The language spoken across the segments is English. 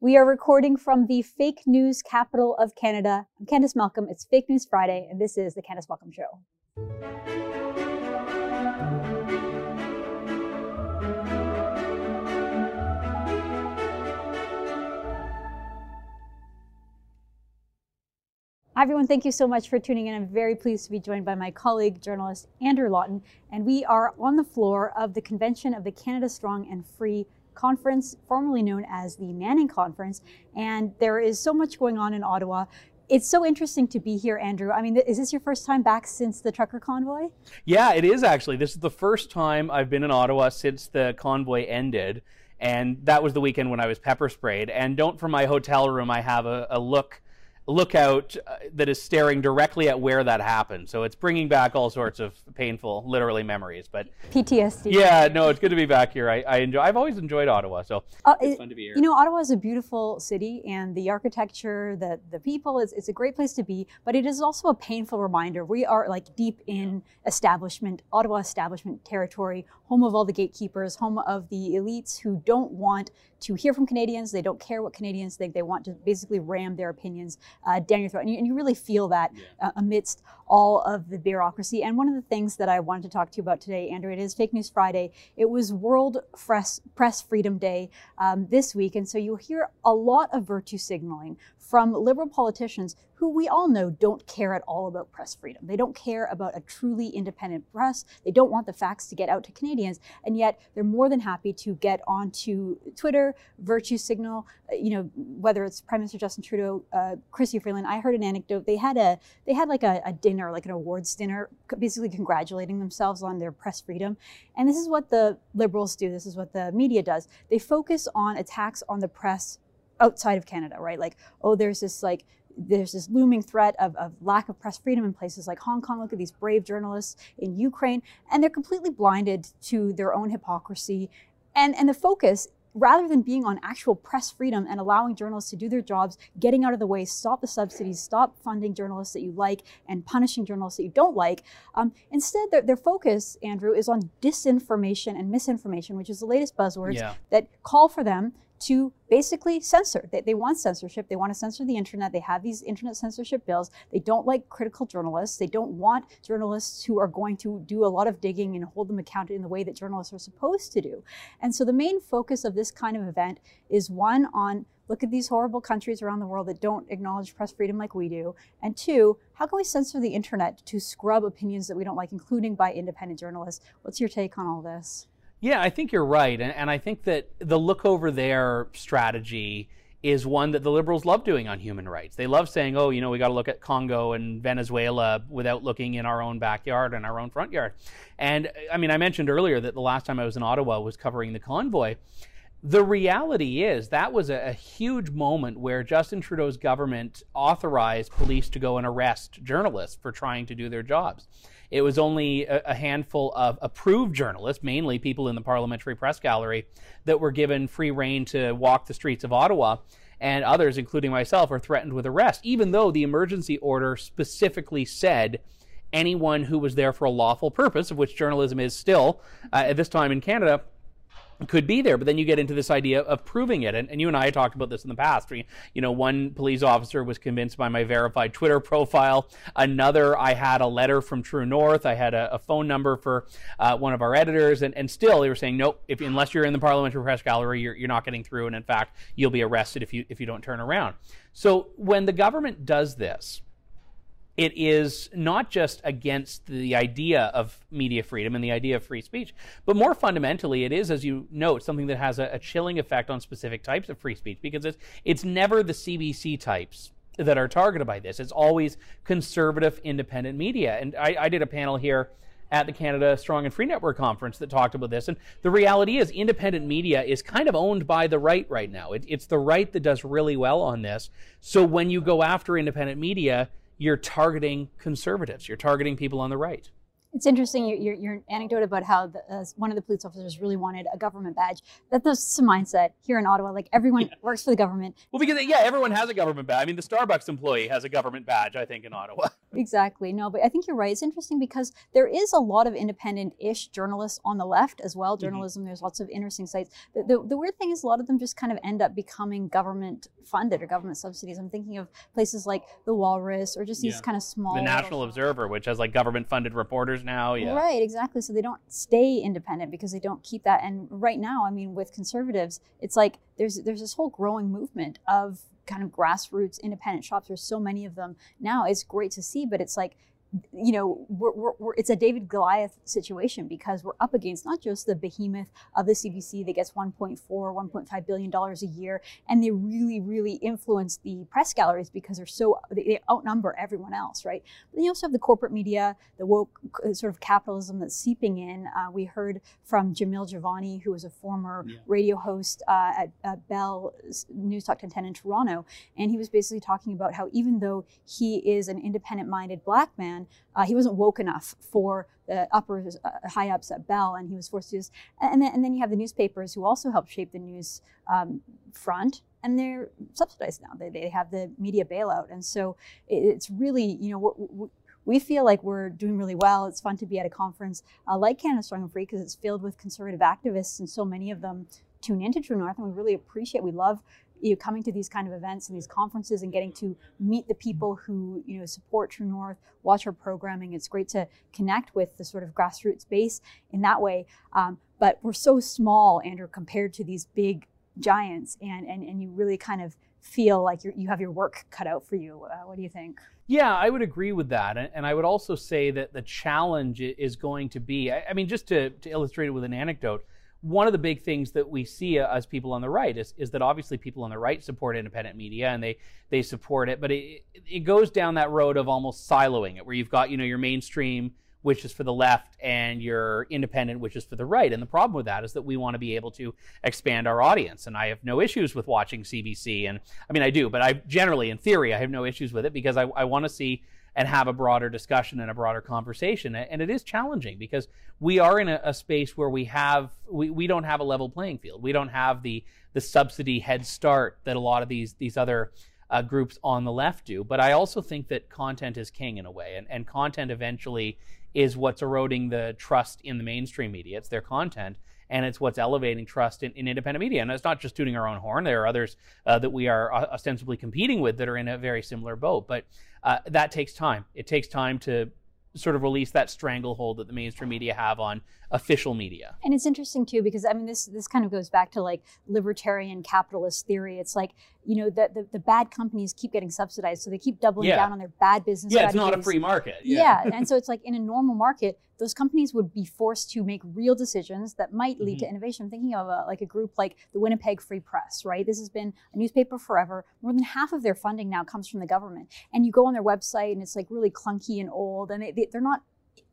We are recording from the fake news capital of Canada. I'm Candice Malcolm. It's Fake News Friday, and this is the Candice Malcolm Show. Hi, everyone. Thank you so much for tuning in. I'm very pleased to be joined by my colleague, journalist Andrew Lawton, and we are on the floor of the convention of the Canada Strong and Free Conference, formerly known as the Manning Conference. And there is so much going on in Ottawa. It's so interesting to be here, Andrew. I mean, is this your first time back since the trucker convoy? Yeah, it is actually. This is the first time I've been in Ottawa since the convoy ended. And that was the weekend when I was pepper sprayed. And don't, from my hotel room, I have a, a look lookout uh, that is staring directly at where that happened. So it's bringing back all sorts of painful, literally memories. But PTSD. Yeah, no, it's good to be back here. I, I enjoy. I've always enjoyed Ottawa, so uh, it's it, fun to be here. You know, Ottawa is a beautiful city, and the architecture, the the people, it's, it's a great place to be. But it is also a painful reminder. We are like deep in establishment, Ottawa establishment territory, home of all the gatekeepers, home of the elites who don't want to hear from Canadians. They don't care what Canadians think. They want to basically ram their opinions uh, down your throat. And you, and you really feel that yeah. uh, amidst all of the bureaucracy. And one of the things that I wanted to talk to you about today, Andrew, it is Fake News Friday. It was World Press, Press Freedom Day um, this week. And so you'll hear a lot of virtue signaling from liberal politicians who we all know don't care at all about press freedom. They don't care about a truly independent press. They don't want the facts to get out to Canadians. And yet they're more than happy to get onto Twitter, virtue signal, uh, you know, whether it's Prime Minister Justin Trudeau, uh, Chrystia Freeland. I heard an anecdote. They had a, they had like a, a dinner, like an awards dinner, basically congratulating themselves on their press freedom. And this is what the liberals do. This is what the media does. They focus on attacks on the press outside of Canada, right? Like, oh, there's this like there's this looming threat of, of lack of press freedom in places like Hong Kong. Look at these brave journalists in Ukraine, and they're completely blinded to their own hypocrisy. And, and the focus rather than being on actual press freedom and allowing journalists to do their jobs, getting out of the way, stop the subsidies, stop funding journalists that you like and punishing journalists that you don't like. Um, instead, their, their, focus, Andrew, is on disinformation and misinformation, which is the latest buzzwords yeah. that call for them to basically censor. They, they want censorship. They want to censor the internet. They have these internet censorship bills. They don't like critical journalists. They don't want journalists who are going to do a lot of digging and hold them accountable in the way that journalists are supposed to do. And so the main focus of this kind of event is one on look at these horrible countries around the world that don't acknowledge press freedom like we do. And two, how can we censor the internet to scrub opinions that we don't like, including by independent journalists? What's your take on all this? Yeah, I think you're right. And, and I think that the look over there strategy is one that the liberals love doing on human rights. They love saying, oh, you know, we got to look at Congo and Venezuela without looking in our own backyard and our own front yard. And I mean, I mentioned earlier that the last time I was in Ottawa was covering the convoy. The reality is that was a, a huge moment where Justin Trudeau's government authorized police to go and arrest journalists for trying to do their jobs. It was only a, a handful of approved journalists, mainly people in the Parliamentary Press Gallery, that were given free rein to walk the streets of Ottawa. And others, including myself, are threatened with arrest, even though the emergency order specifically said anyone who was there for a lawful purpose, of which journalism is still uh, at this time in Canada, could be there, but then you get into this idea of proving it. And, and, you and I talked about this in the past. You know, one police officer was convinced by my verified Twitter profile. Another, I had a letter from True North. I had a, a phone number for uh, one of our editors, and, and still they were saying, nope, if, unless you're in the Parliamentary Press Gallery, you're, you're not getting through. And in fact, you'll be arrested if you if you don't turn around. So when the government does this, it is not just against the idea of media freedom and the idea of free speech, but more fundamentally, it is, as you note, something that has a, a chilling effect on specific types of free speech because it's, it's never the CBC types that are targeted by this. It's always conservative, independent media. And I, I did a panel here at the Canada Strong and Free Network conference that talked about this. And the reality is, independent media is kind of owned by the right right now. It, it's the right that does really well on this. So when you go after independent media, you're targeting conservatives. You're targeting people on the right. It's interesting your, your, your anecdote about how the, uh, one of the police officers really wanted a government badge. That's just a mindset here in Ottawa. Like everyone yeah. works for the government. Well, because yeah, everyone has a government badge. I mean, the Starbucks employee has a government badge. I think in Ottawa. exactly. No, but I think you're right. It's interesting because there is a lot of independent-ish journalists on the left as well. Mm-hmm. Journalism. Mm-hmm. There's lots of interesting sites. The, the, the weird thing is a lot of them just kind of end up becoming government funded or government subsidies. I'm thinking of places like the Walrus or just these yeah. kind of small. The National Observer, which has like government funded reporters now. Yeah. Right, exactly. So they don't stay independent because they don't keep that. And right now, I mean, with conservatives, it's like there's there's this whole growing movement of kind of grassroots independent shops. There's so many of them now. It's great to see, but it's like you know, we're, we're, we're, it's a David Goliath situation because we're up against not just the behemoth of the CBC that gets 1.4, 1.5 billion dollars a year, and they really, really influence the press galleries because they're so they outnumber everyone else, right? But you also have the corporate media, the woke uh, sort of capitalism that's seeping in. Uh, we heard from Jamil Jivani, who was a former yeah. radio host uh, at, at Bell News Talk 1010 in Toronto, and he was basically talking about how even though he is an independent-minded black man man, uh, he wasn't woke enough for the upper uh, high ups at Bell, and he was forced to use. And then, and then you have the newspapers who also help shape the news um, front, and they're subsidized now. They, they have the media bailout, and so it's really you know. we we feel like we're doing really well. It's fun to be at a conference uh, like Canada Strong and Free because it's filled with conservative activists, and so many of them tune into True North, and we really appreciate. We love you know, coming to these kind of events and these conferences and getting to meet the people who you know support True North, watch our programming. It's great to connect with the sort of grassroots base in that way. Um, but we're so small, Andrew, compared to these big giants, and and and you really kind of feel like you you have your work cut out for you. Uh, what do you think? Yeah, I would agree with that, and I would also say that the challenge is going to be. I mean, just to, to illustrate it with an anecdote one of the big things that we see uh, as people on the right is, is that obviously people on the right support independent media and they they support it, but it it goes down that road of almost siloing it, where you've got you know your mainstream, which is for the left, and your independent, which is for the right. And the problem with that is that we want to be able to expand our audience. And I have no issues with watching CBC, and I mean I do, but I generally, in theory, I have no issues with it because I, I want to see and have a broader discussion and a broader conversation. And it is challenging because we are in a, a space where we have we, we don't have a level playing field. We don't have the the subsidy head start that a lot of these these other uh, groups on the left do. But I also think that content is king in a way, and, and content eventually is what's eroding the trust in the mainstream media. It's their content and it's what's elevating trust in, in independent media. And it's not just tooting our own horn. There are others uh, that we are uh, ostensibly competing with that are in a very similar boat. But uh, that takes time. It takes time to sort of release that stranglehold that the mainstream media have on official media. And it's interesting too because I mean this this kind of goes back to like libertarian capitalist theory. It's like you know the the, the bad companies keep getting subsidized, so they keep doubling yeah. down on their bad business. Yeah, strategies. it's not a free market. Yeah, yeah. and so it's like in a normal market, those companies would be forced to make real decisions that might lead mm-hmm. to innovation. I'm thinking of a, like a group like the Winnipeg Free Press, right? This has been a newspaper forever. More than half of their funding now comes from the government, and you go on their website and it's like really clunky and old, and they, they, they're not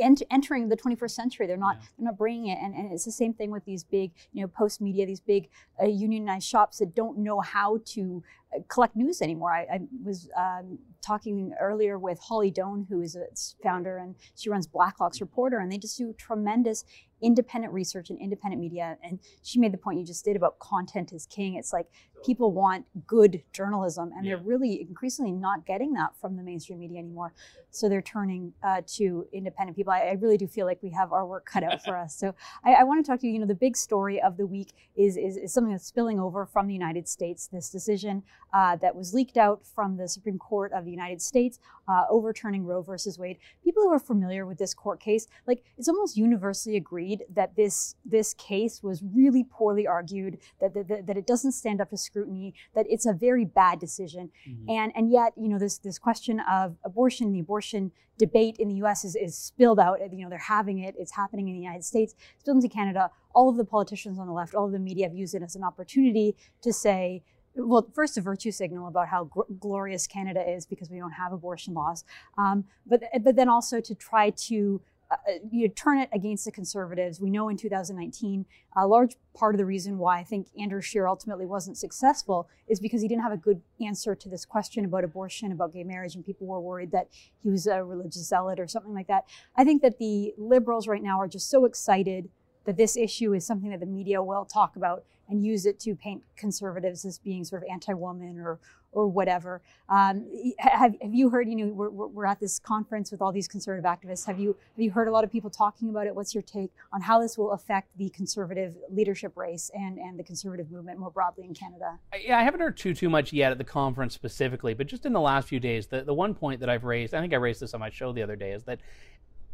ent- entering the 21st century. They're not yeah. they're not bringing it, and, and it's the same thing with these big you know Postmedia, these big uh, unionized shops that don't know how to uh, collect news anymore. I, I was um, talking earlier with Holly Doan, who is its founder, and she runs Blacklock's Reporter, and they just do tremendous independent research and independent media. And she made the point you just did about content is king. It's like people want good journalism, and yeah. they're really increasingly not getting that from the mainstream media anymore. So they're turning uh, to independent people. I, I, really do feel like we have our work cut out for us. So I, I want to talk to you. You know, the big story of the week is, is, is something that's spilling over from the United States. This decision uh, that was leaked out from the Supreme Court of the United States uh, overturning Roe versus Wade. People who are familiar with this court case, like it's almost universally agreed that this this case was really poorly argued, that that, that it doesn't stand up to scrutiny, that it's a very bad decision, mm-hmm. and and yet you know this this question of abortion, the abortion debate in the U.S. is, is spilled out. You know they're having it. It's happening in the United States. Spilled into Canada. All of the politicians on the left, all of the media have used it as an opportunity to say well, first a virtue signal about how gr- glorious Canada is because we don't have abortion laws, um, but but then also to try to uh, you turn it against the conservatives. We know in 2019, a large part of the reason why I think Andrew Scheer ultimately wasn't successful is because he didn't have a good answer to this question about abortion, about gay marriage, and people were worried that he was a religious zealot or something like that. I think that the liberals right now are just so excited that this issue is something that the media will talk about and use it to paint conservatives as being sort of anti-woman or or whatever. Um, have, have you heard? You know, we're, we're at this conference with all these conservative activists. Have you have you heard a lot of people talking about it? What's your take on how this will affect the conservative leadership race and and the conservative movement more broadly in Canada? Yeah, I haven't heard too too much yet at the conference specifically, but just in the last few days, the the one point that I've raised, I think I raised this on my show the other day, is that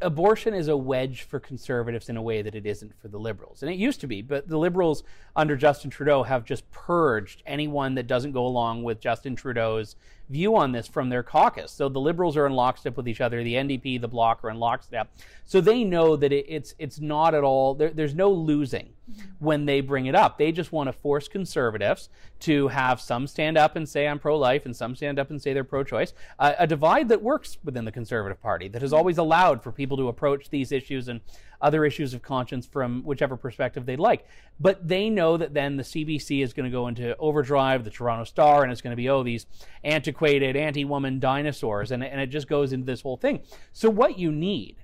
abortion is a wedge for conservatives in a way that it isn't for the liberals. And it used to be, but the liberals under Justin Trudeau have just purged anyone that doesn't go along with Justin Trudeau's view on this from their caucus. So the liberals are in lockstep with each other. The NDP, the Bloc are in lockstep. So they know that it, it's it's not at all. There, there's no losing when they bring it up. They just want to force conservatives to have some stand up and say I'm pro-life, and some stand up and say they're pro-choice. Uh, a divide that works within the Conservative Party that has always allowed for people to approach these issues and other issues of conscience from whichever perspective they'd like. But they know that then the CBC is going to go into overdrive, the Toronto Star, and it's going to be, oh, these antiquated anti woman dinosaurs. And, and it just goes into this whole thing. So, what you need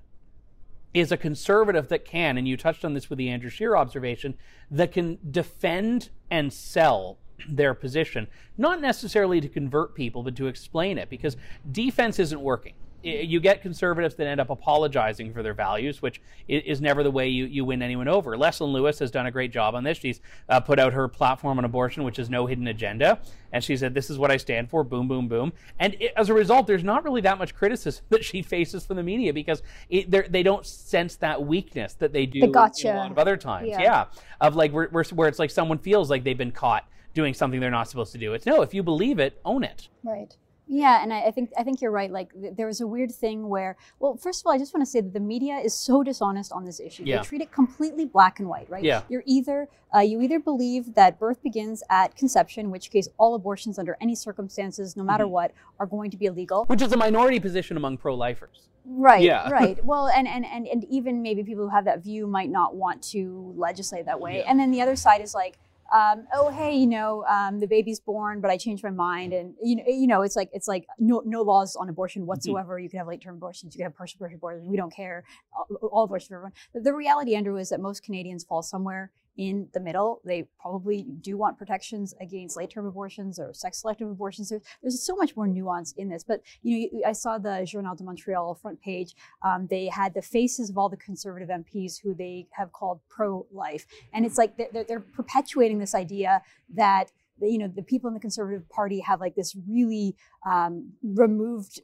is a conservative that can, and you touched on this with the Andrew Scheer observation, that can defend and sell their position, not necessarily to convert people, but to explain it, because defense isn't working you get conservatives that end up apologizing for their values, which is never the way you, you win anyone over. Leslyn Lewis has done a great job on this. She's uh, put out her platform on abortion, which is no hidden agenda. And she said, This is what I stand for, boom, boom, boom. And it, as a result, there's not really that much criticism that she faces from the media because it, they don't sense that weakness that they do the gotcha. a lot of other times. Yeah. yeah. Of like, where, where, where it's like someone feels like they've been caught doing something they're not supposed to do. It's no, if you believe it, own it. Right. Yeah, and I, I, think I think you're right. Like th- there was a weird thing where, well, first of all, I just want to say that the media is so dishonest on this issue. Yeah. They treat it completely black and white, right? Yeah. You're either uh, you either believe that birth begins at conception, in which case all abortions under any circumstances, no matter mm-hmm. what, are going to be illegal. Which is a minority position among pro-lifers. Right. Yeah. right. Well, and, and and and even maybe people who have that view might not want to legislate that way. Yeah. And then the other side is like um, oh hey you know um, the baby's born but i changed my mind and you know you know it's like it's like no no laws on abortion mm-hmm. whatsoever mm-hmm. you can have late term abortions you can have partial birth abortions we don't care all, all abortions for everyone the, the reality andrew is that most canadians fall somewhere in the middle. They probably do want protections against late-term abortions or sex-selective abortions. There's, there's so much more nuance in this. But you know, I saw the Journal de Montreal front page. Um, they had the faces of all the conservative MPs who they have called pro-life, and it's like they're, they're perpetuating this idea that you know the people in the conservative party have like this really um, removed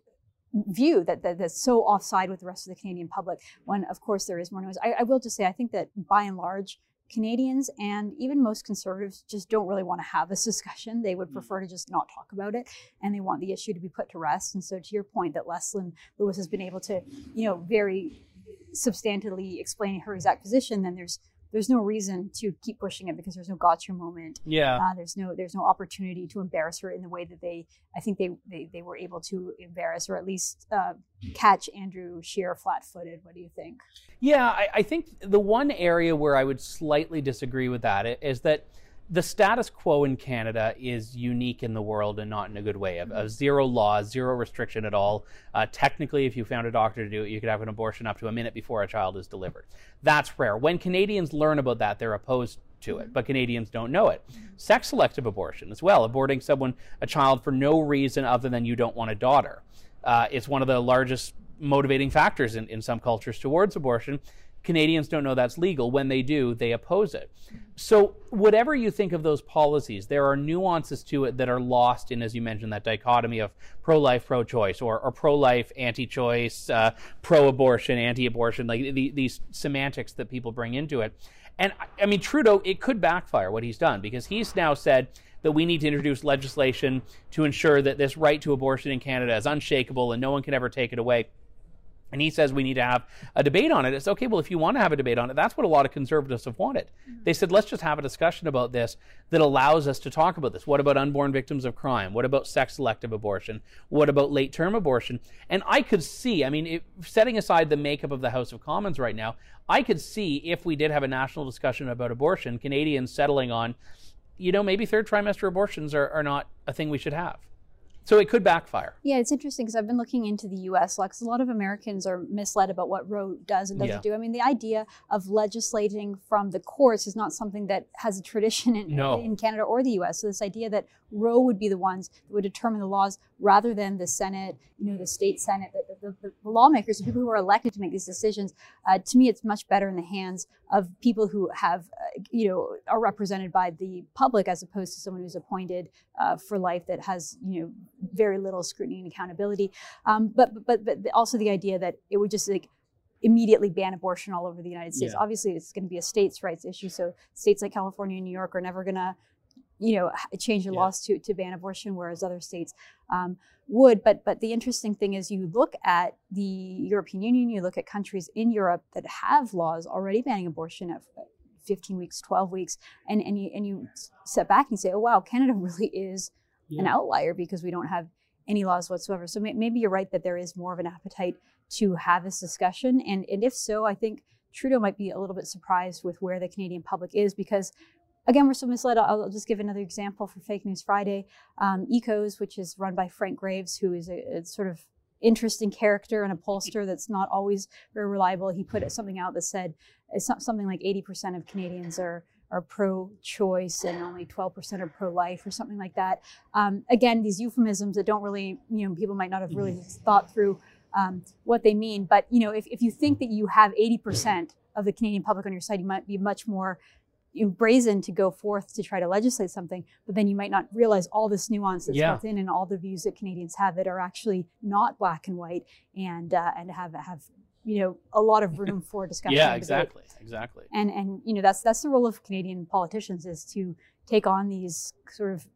view that, that, that's so offside with the rest of the Canadian public when of course there is more noise. I, I will just say I think that by and large Canadians and even most conservatives just don't really want to have this discussion. They would mm. prefer to just not talk about it and they want the issue to be put to rest. And so, to your point, that Leslyn Lewis has been able to, you know, very substantially explain her exact position, then there's there's no reason to keep pushing it because there's no gotcha moment. Yeah. Uh, there's no there's no opportunity to embarrass her in the way that they I think they they, they were able to embarrass or at least uh, catch Andrew Scheer flat-footed. What do you think? Yeah, I, I think the one area where I would slightly disagree with that is that the status quo in Canada is unique in the world and not in a good way. Of, zero laws, zero restriction at all. Uh, technically, if you found a doctor to do it, you could have an abortion up to a minute before a child is delivered. That's rare. When Canadians learn about that, they're opposed to it, but Canadians don't know it. Sex selective abortion as well, aborting someone, a child for no reason other than you don't want a daughter. Uh, it's one of the largest motivating factors in, in some cultures towards abortion. Canadians don't know that's legal. When they do, they oppose it. So, whatever you think of those policies, there are nuances to it that are lost in, as you mentioned, that dichotomy of pro life, pro choice, or, or pro life, anti choice, uh, pro abortion, anti abortion, like the, these semantics that people bring into it. And I mean, Trudeau, it could backfire what he's done because he's now said that we need to introduce legislation to ensure that this right to abortion in Canada is unshakable and no one can ever take it away. And he says we need to have a debate on it. It's okay. Well, if you want to have a debate on it, that's what a lot of conservatives have wanted. Mm-hmm. They said, let's just have a discussion about this that allows us to talk about this. What about unborn victims of crime? What about sex selective abortion? What about late term abortion? And I could see, I mean, it, setting aside the makeup of the House of Commons right now, I could see if we did have a national discussion about abortion, Canadians settling on, you know, maybe third trimester abortions are, are not a thing we should have. So it could backfire. Yeah, it's interesting because I've been looking into the U.S. because a lot of Americans are misled about what Roe does and doesn't yeah. do. I mean, the idea of legislating from the courts is not something that has a tradition in, no. in Canada or the U.S. So this idea that Roe would be the ones that would determine the laws rather than the Senate, you know, the state Senate, the, the, the, the lawmakers, the people who are elected to make these decisions. Uh, to me, it's much better in the hands of people who have, uh, you know, are represented by the public as opposed to someone who's appointed uh, for life that has, you know, very little scrutiny and accountability. Um, but, but, but also the idea that it would just like immediately ban abortion all over the United States. Yeah. Obviously, it's going to be a states' rights issue. So states like California and New York are never going to, you know, change the yeah. laws to, to ban abortion, whereas other states um, would. But but the interesting thing is, you look at the European Union, you look at countries in Europe that have laws already banning abortion at 15 weeks, 12 weeks, and and you and you step back and say, oh wow, Canada really is yeah. an outlier because we don't have any laws whatsoever. So maybe you're right that there is more of an appetite to have this discussion. And, and if so, I think Trudeau might be a little bit surprised with where the Canadian public is because again, we're so misled. I'll, just give another example for Fake News Friday. Um, EKOS, which is run by Frank Graves, who is a, a, sort of interesting character and a pollster that's not always very reliable. He put something out that said it's something like 80% of Canadians are are pro-choice and only 12% are pro-life or something like that. Um, again, these euphemisms that don't really, you know, people might not have really mm-hmm. thought through um, what they mean. But you know, if, if you think that you have 80% of the Canadian public on your side, you might be much more brazen to go forth to try to legislate something, but then you might not realize all this nuance that's yeah. within and all the views that Canadians have that are actually not black and white and uh, and have have you know a lot of room for discussion. yeah, exactly, exactly. And and you know that's that's the role of Canadian politicians is to take on these sort of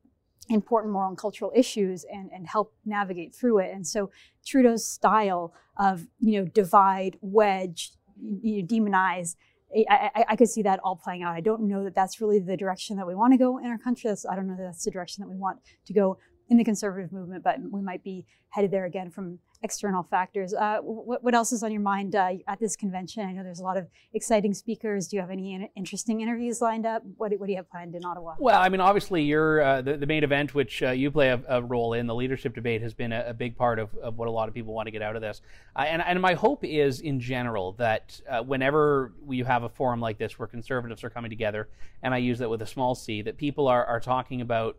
important moral and cultural issues and and help navigate through it. And so Trudeau's style of you know divide, wedge, you know, demonize. I, I, I, could see that all playing out. I don't know that that's really the direction that we want to go in our country. That's, I don't know that that's the direction that we want to go in the conservative movement, but we might be headed there again from external factors. Uh, what, what, else is on your mind uh, at this convention? I know there's a lot of exciting speakers. Do you have any in- interesting interviews lined up? What, what, do you have planned in Ottawa? Well, I mean, obviously, you're uh, the, the, main event, which uh, you play a, a, role in. The leadership debate has been a, a big part of, of, what a lot of people want to get out of this. And, and, my hope is, in general, that uh, whenever you have a forum like this where conservatives are coming together, and I use that with a small c, that people are, are talking about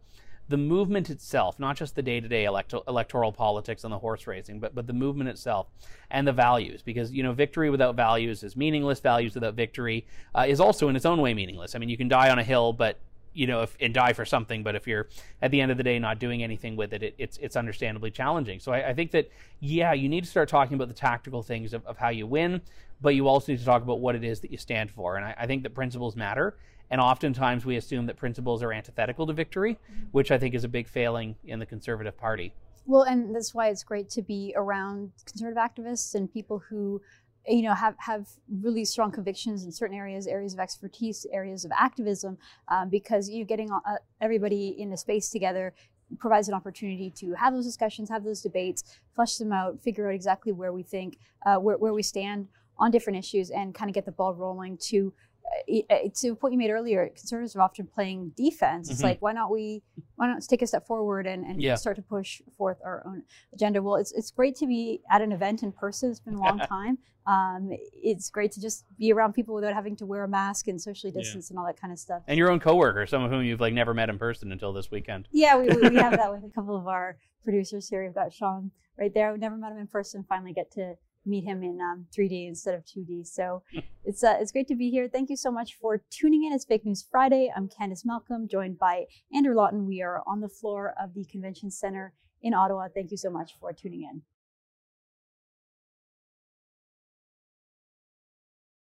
the movement itself, not just the day-to-day electoral politics and the horse racing, but but the movement itself and the values, because you know victory without values is meaningless. Values without victory uh, is also in its own way meaningless. I mean, you can die on a hill, but you know, if, and die for something, but if you're at the end of the day not doing anything with it, it it's it's understandably challenging. So I, I, think that yeah, you need to start talking about the tactical things of, of how you win, but you also need to talk about what it is that you stand for. And I, I think that principles matter. And oftentimes we assume that principles are antithetical to victory, which I think is a big failing in the Conservative Party. Well, and that's why it's great to be around conservative activists and people who you know have have really strong convictions in certain areas areas of expertise areas of activism um, because you getting uh, everybody in a space together provides an opportunity to have those discussions have those debates flesh them out figure out exactly where we think uh, where, where we stand on different issues and kind of get the ball rolling to to the point you made earlier, conservatives are often playing defense. Mm-hmm. It's like, why not we, why not take a step forward and, and yeah. start to push forth our own agenda? Well, it's, it's great to be at an event in person. It's been a long time. Um, it's great to just be around people without having to wear a mask and socially distance yeah. and all that kind of stuff. And your own coworker, some of whom you've like never met in person until this weekend. Yeah, we, we, we have that with a couple of our producers here. We've got Sean right there. We never met him in person. Finally, get to meet him in um, 3D instead of 2D. So it's uh, it's great to be here. Thank you so much for tuning in. It's Fake News Friday. I'm Candice Malcolm, joined by Andrew Lawton. We are on the floor of the Convention Center in Ottawa. Thank you so much for tuning in.